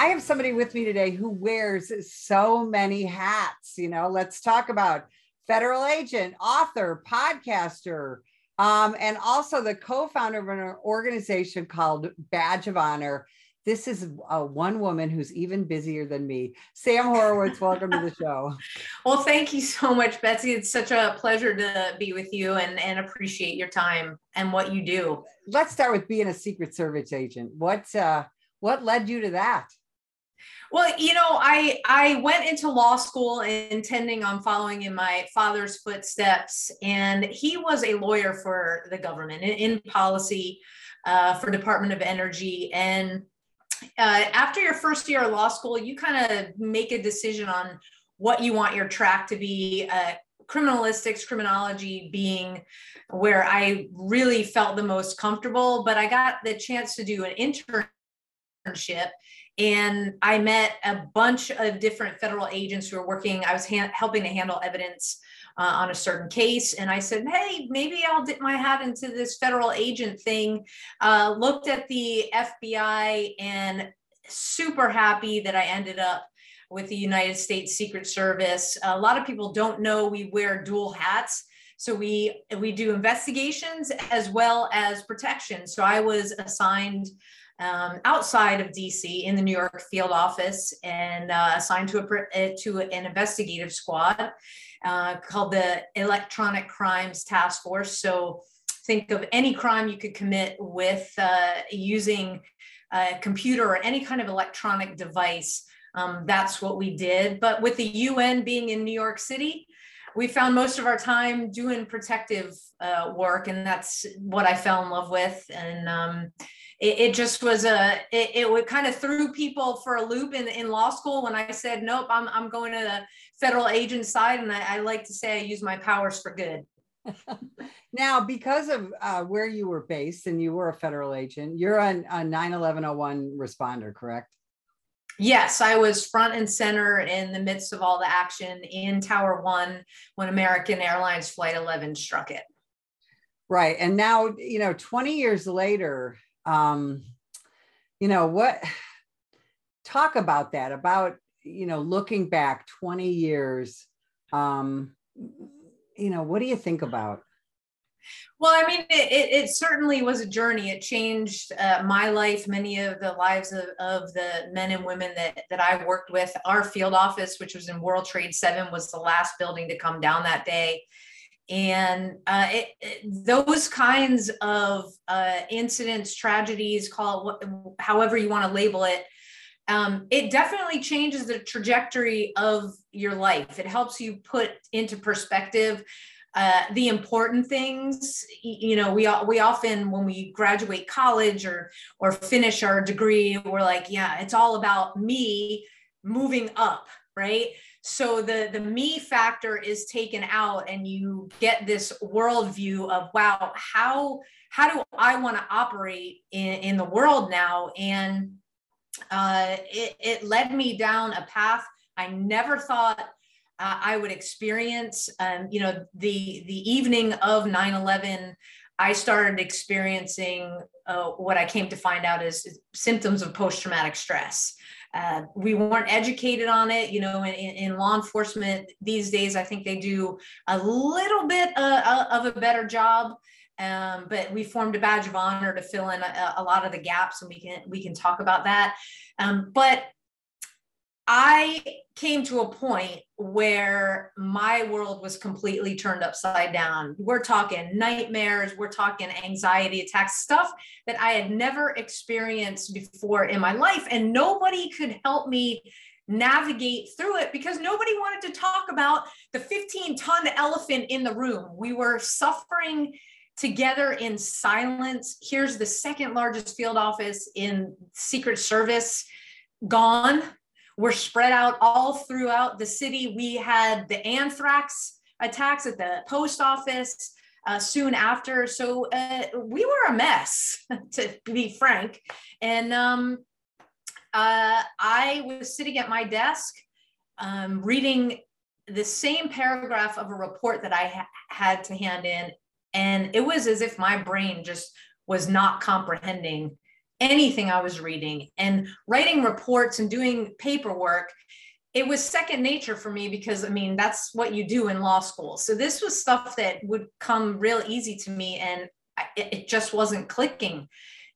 I have somebody with me today who wears so many hats. You know, let's talk about federal agent, author, podcaster, um, and also the co founder of an organization called Badge of Honor. This is uh, one woman who's even busier than me. Sam Horowitz, welcome to the show. Well, thank you so much, Betsy. It's such a pleasure to be with you and, and appreciate your time and what you do. Let's start with being a Secret Service agent. What uh, what led you to that? Well, you know, I I went into law school intending on following in my father's footsteps, and he was a lawyer for the government in, in policy uh, for Department of Energy. And uh, after your first year of law school, you kind of make a decision on what you want your track to be. Uh, criminalistics, criminology being where I really felt the most comfortable, but I got the chance to do an internship and I met a bunch of different federal agents who were working. I was ha- helping to handle evidence uh, on a certain case, and I said, "Hey, maybe I'll dip my hat into this federal agent thing." Uh, looked at the FBI and super happy that I ended up with the United States Secret Service. A lot of people don't know we wear dual hats. So we we do investigations as well as protection. So I was assigned um, outside of DC in the New York field office and uh, assigned to a to an investigative squad uh, called the Electronic Crimes Task Force. So think of any crime you could commit with uh, using a computer or any kind of electronic device. Um, that's what we did. But with the UN being in New York City, we found most of our time doing protective uh, work, and that's what I fell in love with. And um, it, it just was a it, it would kind of threw people for a loop in, in law school when I said nope I'm I'm going to the federal agent side and I, I like to say I use my powers for good. now, because of uh, where you were based and you were a federal agent, you're a, a 91101 responder, correct? Yes, I was front and center in the midst of all the action in Tower One when American Airlines Flight 11 struck it. Right. And now, you know, 20 years later, um, you know what talk about that about you know looking back 20 years um you know what do you think about well, I mean, it, it, it, certainly was a journey. It changed uh, my life, many of the lives of, of the men and women that, that I worked with. Our field office, which was in World Trade 7, was the last building to come down that day and uh, it, it, those kinds of uh, incidents tragedies call it what, however you want to label it um, it definitely changes the trajectory of your life. It helps you put into perspective uh, the important things. You know we we often when we graduate college or or finish our degree we're like yeah it's all about me moving up right so the the me factor is taken out and you get this worldview of wow how how do i want to operate in, in the world now? And uh, it, it led me down a path i never thought uh, i would experience. Um, you know the the evening of 9-11 i started experiencing uh, what i came to find out is symptoms of post-traumatic stress uh, we weren't educated on it. You know, in, in, law enforcement these days, I think they do a little bit uh, uh, of a better job. Um, but we formed a badge of honor to fill in a, a, lot of the gaps, and we can we can talk about that. Um, but I came to a point where my world was completely turned upside down. We're talking nightmares, we're talking anxiety attacks, stuff that I had never experienced before in my life. And nobody could help me navigate through it because nobody wanted to talk about the 15 ton elephant in the room. We were suffering together in silence. Here's the second largest field office in Secret Service gone were spread out all throughout the city. We had the anthrax attacks at the post office uh, soon after. So uh, we were a mess, to be frank. And um, uh, I was sitting at my desk um, reading the same paragraph of a report that I ha- had to hand in. And it was as if my brain just was not comprehending anything I was reading and writing reports and doing paperwork. It was second nature for me because I mean, that's what you do in law school. So this was stuff that would come real easy to me and it, just wasn't clicking.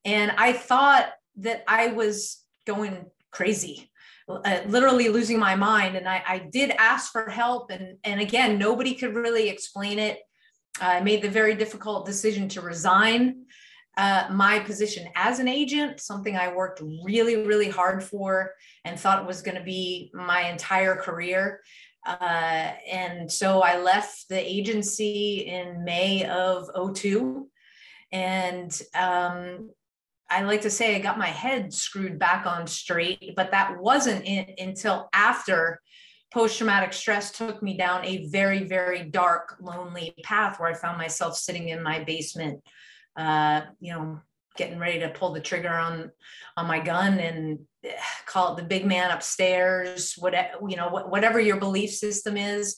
And I thought that I was going crazy. Uh, literally losing my mind and I, I did ask for help and and again nobody could really explain it I made the very difficult decision to resign uh, my position as an agent, something I worked really, really hard for and thought was going to be my entire career. Uh, and so I left the agency in May of 02. And um, I like to say I got my head screwed back on straight, but that wasn't in, until after post traumatic stress took me down a very, very dark, lonely path where I found myself sitting in my basement, uh, you know, getting ready to pull the trigger on on my gun and eh, call it the big man upstairs, whatever you know, whatever your belief system is.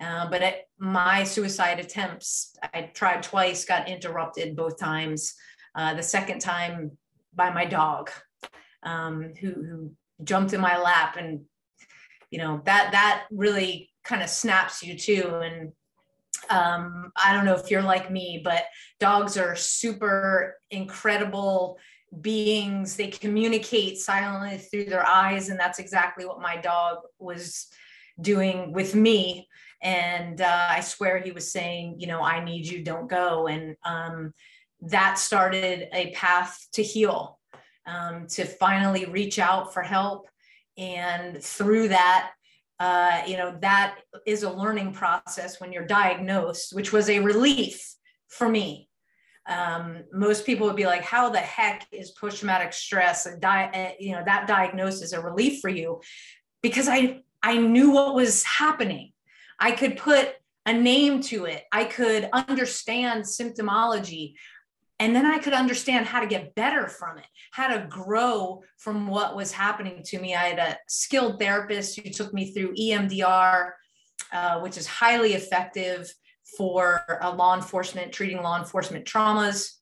Uh, but at my suicide attempts, I tried twice, got interrupted both times. Uh, the second time by my dog, um, who, who jumped in my lap and you know that that really kind of snaps you too and um, i don't know if you're like me but dogs are super incredible beings. They communicate silently through their eyes and that's exactly what my dog was doing with me. And uh, i swear he was saying you know i need you. Don't go. And um, that started a path to heal um, to finally reach out for help. And through that uh, you know that is a learning process when you're diagnosed which was a relief for me. Um, most people would be like how the heck is post-traumatic stress a di- you know that diagnosis a relief for you? Because i i knew what was happening. I could put a name to it. I could understand symptomology and then I could understand how to get better from it, how to grow from what was happening to me. I had a skilled therapist who took me through EMDR, uh, which is highly effective for uh, law enforcement, treating law enforcement traumas.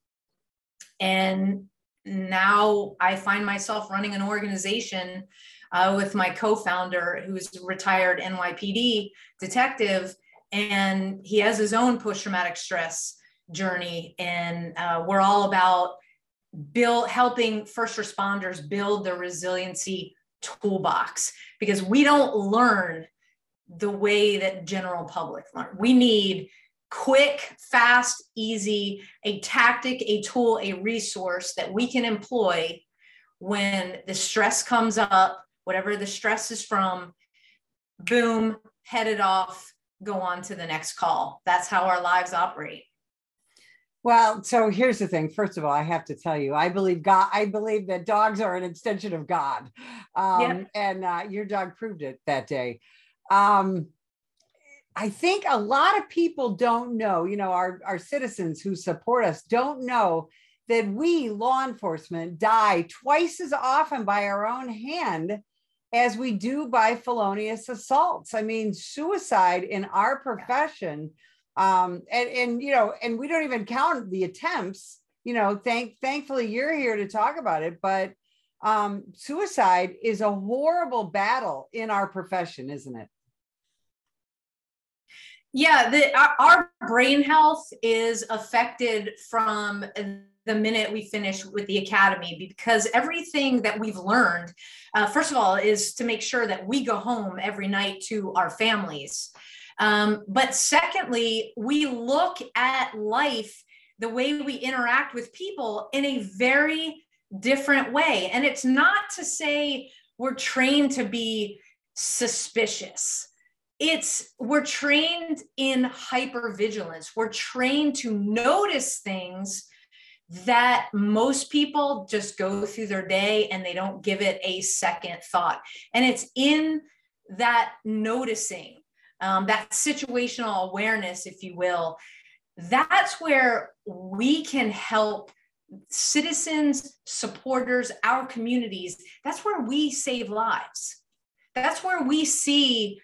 And now I find myself running an organization uh, with my co-founder, who's a retired NYPD detective, and he has his own post-traumatic stress journey and uh, we're all about build helping first responders build the resiliency toolbox because we don't learn the way that general public learn. We need quick fast easy a tactic a tool a resource that we can employ when the stress comes up whatever the stress is from boom head it off go on to the next call. That's how our lives operate well, so here's the thing. First of all, I have to tell you, I believe God. I believe that dogs are an extension of God, um, yeah. and uh, your dog proved it that day. Um, I think a lot of people don't know. You know, our our citizens who support us don't know that we law enforcement die twice as often by our own hand as we do by felonious assaults. I mean, suicide in our profession um and and you know and we don't even count the attempts you know thank thankfully you're here to talk about it but um suicide is a horrible battle in our profession isn't it? Yeah the our brain health is affected from the minute we finish with the academy because everything that we've learned uh, first of all is to make sure that we go home every night to our families um, but secondly, we look at life, the way we interact with people in a very different way. And it's not to say we're trained to be suspicious. It's we're trained in hypervigilance. We're trained to notice things that most people just go through their day and they don't give it a second thought. And it's in that noticing um, that situational awareness, if you will, that's where we can help citizens, supporters, our communities. That's where we save lives. That's where we see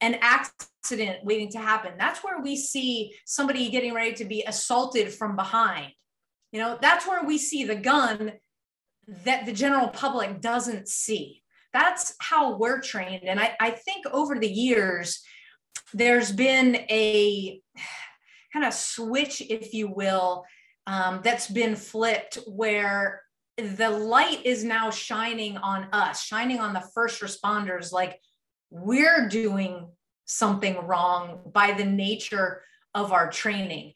an accident waiting to happen. That's where we see somebody getting ready to be assaulted from behind. You know, that's where we see the gun that the general public doesn't see. That's how we're trained. And I, I think over the years, there's been a kind of switch, if you will, um, that's been flipped where the light is now shining on us, shining on the first responders, like we're doing something wrong by the nature of our training.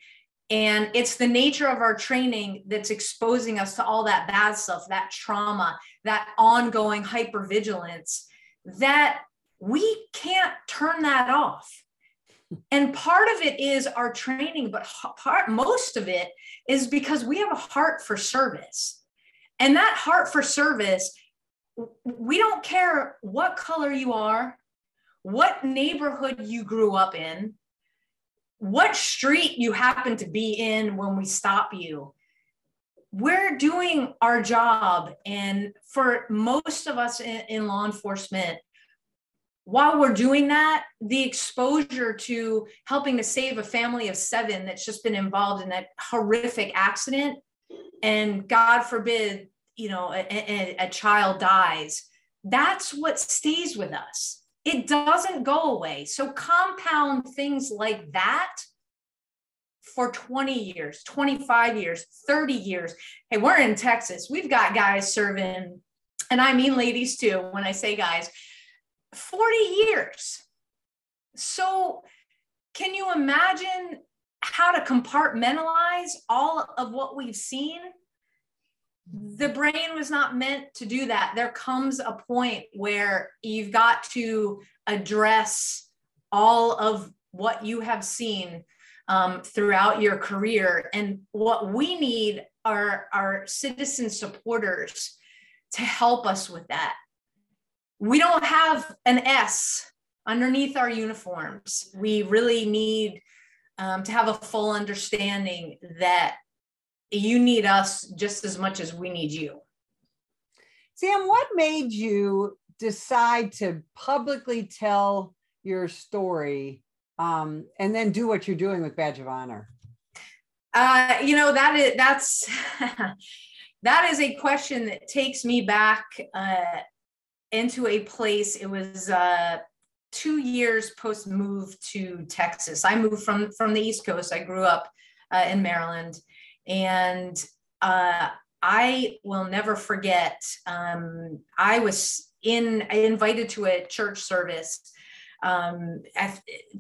And it's the nature of our training that's exposing us to all that bad stuff, that trauma, that ongoing hypervigilance, that we can't turn that off. And part of it is our training, but part, most of it is because we have a heart for service. And that heart for service, we don't care what color you are, what neighborhood you grew up in, what street you happen to be in when we stop you. We're doing our job. And for most of us in, in law enforcement, while we're doing that, the exposure to helping to save a family of seven that's just been involved in that horrific accident, and God forbid, you know, a, a, a child dies, that's what stays with us. It doesn't go away. So compound things like that for 20 years, 25 years, 30 years. Hey, we're in Texas. We've got guys serving, and I mean ladies too, when I say guys, 40 years. So, can you imagine how to compartmentalize all of what we've seen? The brain was not meant to do that. There comes a point where you've got to address all of what you have seen um, throughout your career. And what we need are our citizen supporters to help us with that we don't have an S underneath our uniforms. We really need um, to have a full understanding that you need us just as much as we need you. Sam, what made you decide to publicly tell your story um, and then do what you're doing with Badge of Honor? Uh, you know that is that's that is a question that takes me back uh, into a place. It was uh, two years post move to Texas. I moved from from the East Coast. I grew up uh, in Maryland, and uh, I will never forget. Um, I was in invited to a church service um,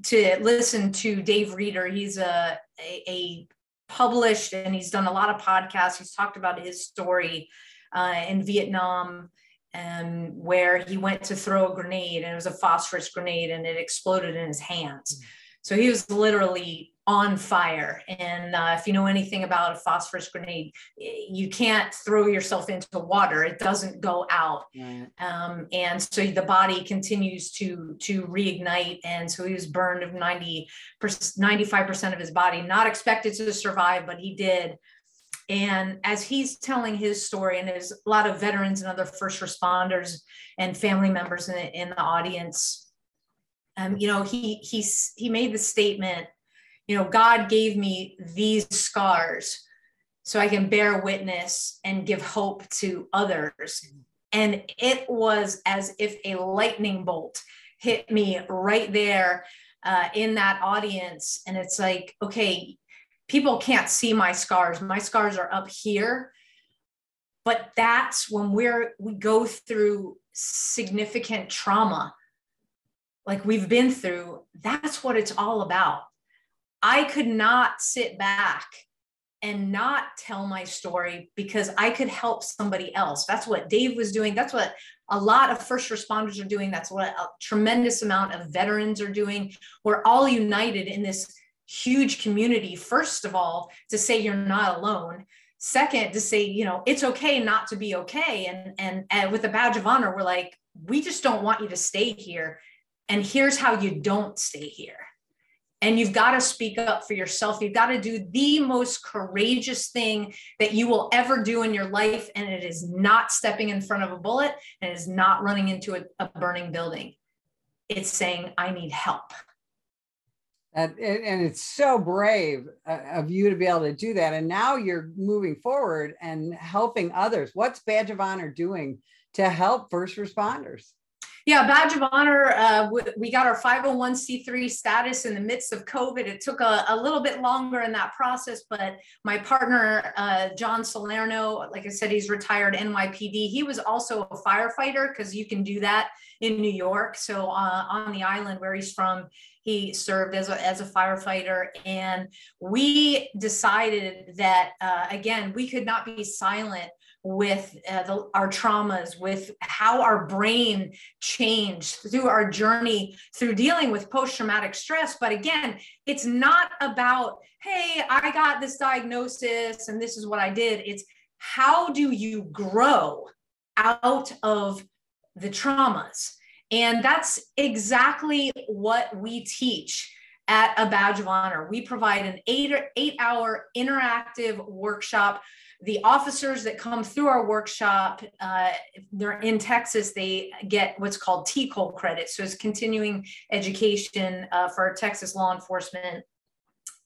to listen to Dave Roever. He's a, a, a published and he's done a lot of podcasts. He's talked about his story uh, in Vietnam um, where he went to throw a grenade and it was a phosphorus grenade and it exploded in his hands. Mm. So he was literally on fire. And uh, if you know anything about a phosphorus grenade, you can't throw yourself into water; it doesn't go out. Right. Um, and so the body continues to to reignite. And so he was burned of 90 95 percent of his body, not expected to survive, but he did. And as he's telling his story, and there's a lot of veterans and other first responders and family members in the, in the audience, um, you know, he he's he made the statement, you know, God gave me these scars so I can bear witness and give hope to others. And it was as if a lightning bolt hit me right there uh, in that audience. And it's like, okay, people can't see my scars. My scars are up here. But that's when we're we go through significant trauma like we've been through. That's what it's all about. I could not sit back and not tell my story because I could help somebody else. That's what Dave was doing. That's what a lot of first responders are doing. That's what a tremendous amount of veterans are doing. We're all united in this huge community, first of all, to say you're not alone. Second, to say, you know, it's okay not to be okay. And, and, and with a badge of honor, we're like, we just don't want you to stay here. And here's how you don't stay here. And you've got to speak up for yourself. You've got to do the most courageous thing that you will ever do in your life. And it is not stepping in front of a bullet and it is not running into a, a burning building. It's saying, I need help and, and it's so brave uh, of you to be able to do that. And now you're moving forward and helping others. What's Badge of Honor doing to help first responders? Yeah, Badge of Honor. Uh, we got our 501c3 status in the midst of COVID. It took a, a little bit longer in that process, but my partner, uh, John Salerno, like I said, he's retired NYPD. He was also a firefighter because you can do that in New York. So uh, on the island where he's from, he served as a, as a firefighter. And we decided that, uh, again, we could not be silent with uh, the, our traumas, with how our brain changed through our journey through dealing with post traumatic stress. But again, it's not about, hey, I got this diagnosis and this is what I did. It's how do you grow out of the traumas? And that's exactly what we teach at a badge of honor. We provide an eight, eight hour interactive workshop. The officers that come through our workshop, uh, they're in Texas, they get what's called TCOLE credit. So it's continuing education uh, for Texas law enforcement.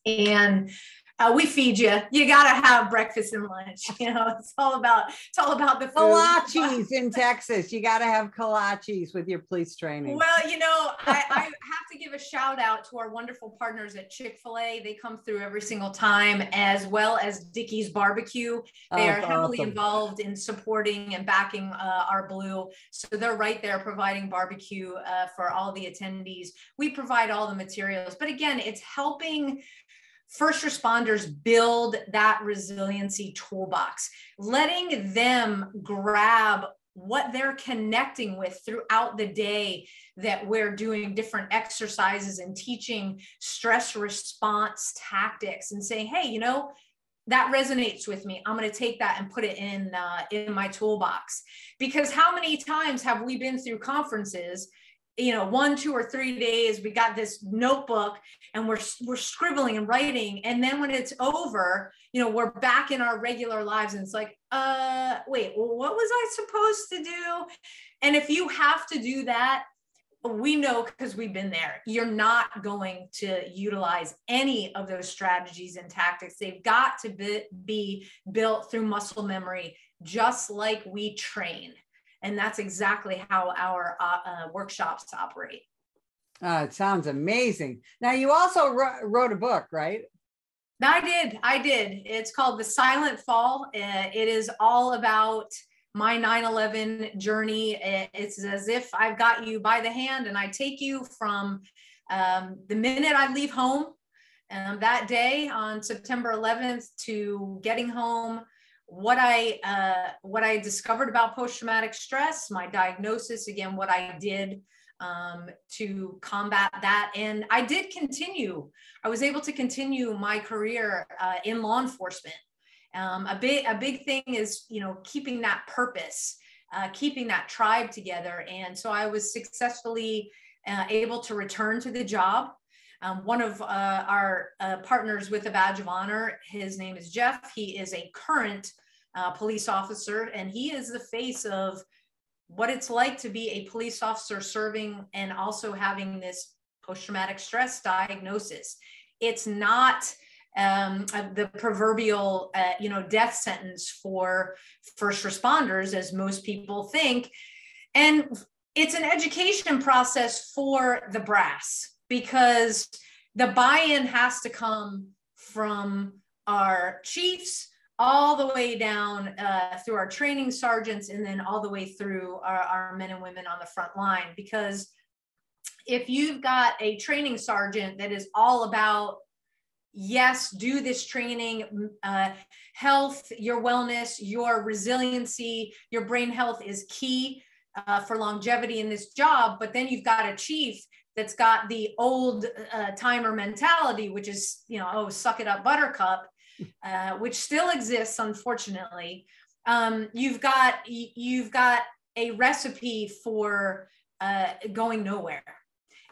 And uh, we feed you. You got to have breakfast and lunch. You know, it's all about it's all about the food. Kolaches in Texas. You got to have kolaches with your police training. Well, you know, I, I have to give a shout out to our wonderful partners at Chick Fil A. They come through every single time, as well as Dickey's Barbecue. They oh, are heavily awesome. involved in supporting and backing uh, our blue. So they're right there providing barbecue uh, for all the attendees. We provide all the materials, but again, it's helping first responders build that resiliency toolbox, letting them grab what they're connecting with throughout the day that we're doing different exercises and teaching stress response tactics and saying hey you know that resonates with me. I'm going to take that and put it in uh, in my toolbox. Because how many times have we been through conferences you know one two or three days we got this notebook and we're we're scribbling and writing. And then when it's over you know we're back in our regular lives and it's like uh wait what was i supposed to do? And if you have to do that we know because we've been there. You're not going to utilize any of those strategies and tactics. They've got to be, be built through muscle memory just like we train and that's exactly how our uh, uh, workshops operate. Uh, it sounds amazing. Now, you also wrote a book, right? I did. I did. It's called The Silent Fall. Uh, it is all about my 9 11 journey. It's as if I've got you by the hand and I take you from um, the minute I leave home um, that day on September 11th to getting home what I uh, what I discovered about post traumatic stress, my diagnosis, again, what I did um, to combat that, and I did continue. I was able to continue my career uh, in law enforcement. Um, a big a big thing is you know keeping that purpose, uh, keeping that tribe together, and so I was successfully uh, able to return to the job um, one of uh, our uh, partners with a badge of honor, his name is Jeff. He is a current uh, police officer, and he is the face of what it's like to be a police officer serving and also having this post traumatic stress diagnosis. It's not um, the proverbial, uh, you know, death sentence for first responders, as most people think. And it's an education process for the brass because the buy-in has to come from our chiefs all the way down uh, through our training sergeants and then all the way through our, our men and women on the front line. Because if you've got a training sergeant that is all about yes do this training uh, health your wellness your resiliency your brain health is key uh, for longevity in this job but then you've got a chief that's got the old uh, timer mentality, which is, you know, oh, suck it up, buttercup, uh, which still exists, unfortunately. Um, you've got you've got a recipe for uh, going nowhere,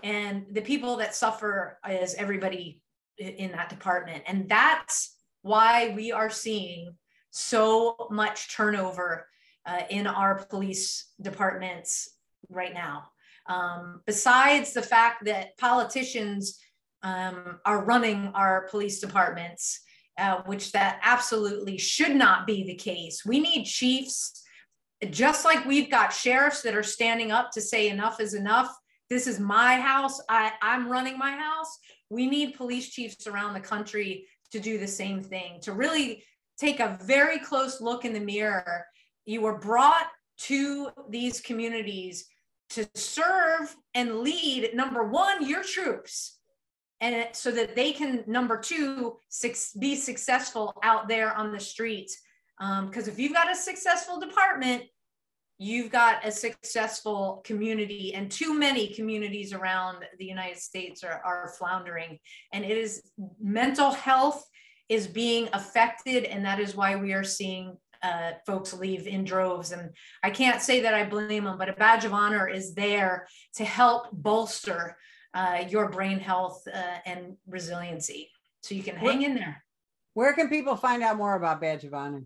and the people that suffer is everybody in that department, and that's why we are seeing so much turnover uh, in our police departments right now um, besides the fact that politicians um, are running our police departments, uh, which that absolutely should not be the case. We need chiefs, just like we've got sheriffs that are standing up to say enough is enough. This is my house. I, I'm running my house. We need police chiefs around the country to do the same thing, to really take a very close look in the mirror. You were brought to these communities to serve and lead number one your troops. And so that they can number two six, be successful out there on the streets because um, if you've got a successful department you've got a successful community. And too many communities around the united states are, are floundering. And it is mental health is being affected. And that is why we are seeing uh, folks leave in droves. And I can't say that I blame them, but a badge of honor is there to help bolster uh, your brain health uh, and resiliency. So you can hang in there. Where can people find out more about Badge of Honor?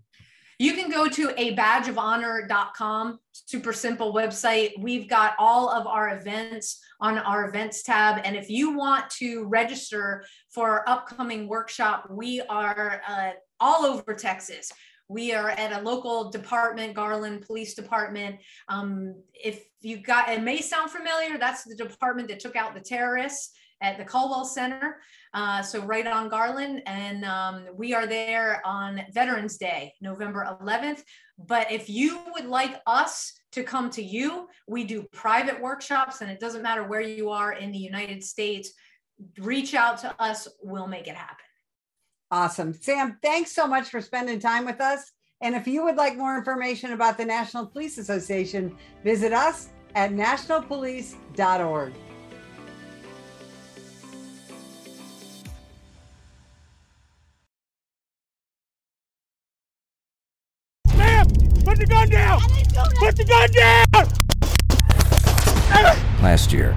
You can go to a badgeofhonor.com, super simple website. We've got all of our events on our events tab. And if you want to register for our upcoming workshop, we are uh, all over Texas. We are at a local department, Garland Police Department. Um, if you got, it may sound familiar, that's the department that took out the terrorists at the Culwell Center. Uh, so right on Garland. And um, we are there on Veterans Day, November 11th. But if you would like us to come to you, we do private workshops and it doesn't matter where you are in the United States. Reach out to us, we'll make it happen. Awesome. Sam, thanks so much for spending time with us. And if you would like more information about the National Police Association, visit us at nationalpolice.org. Sam, put the gun down! Put the gun down! Last year,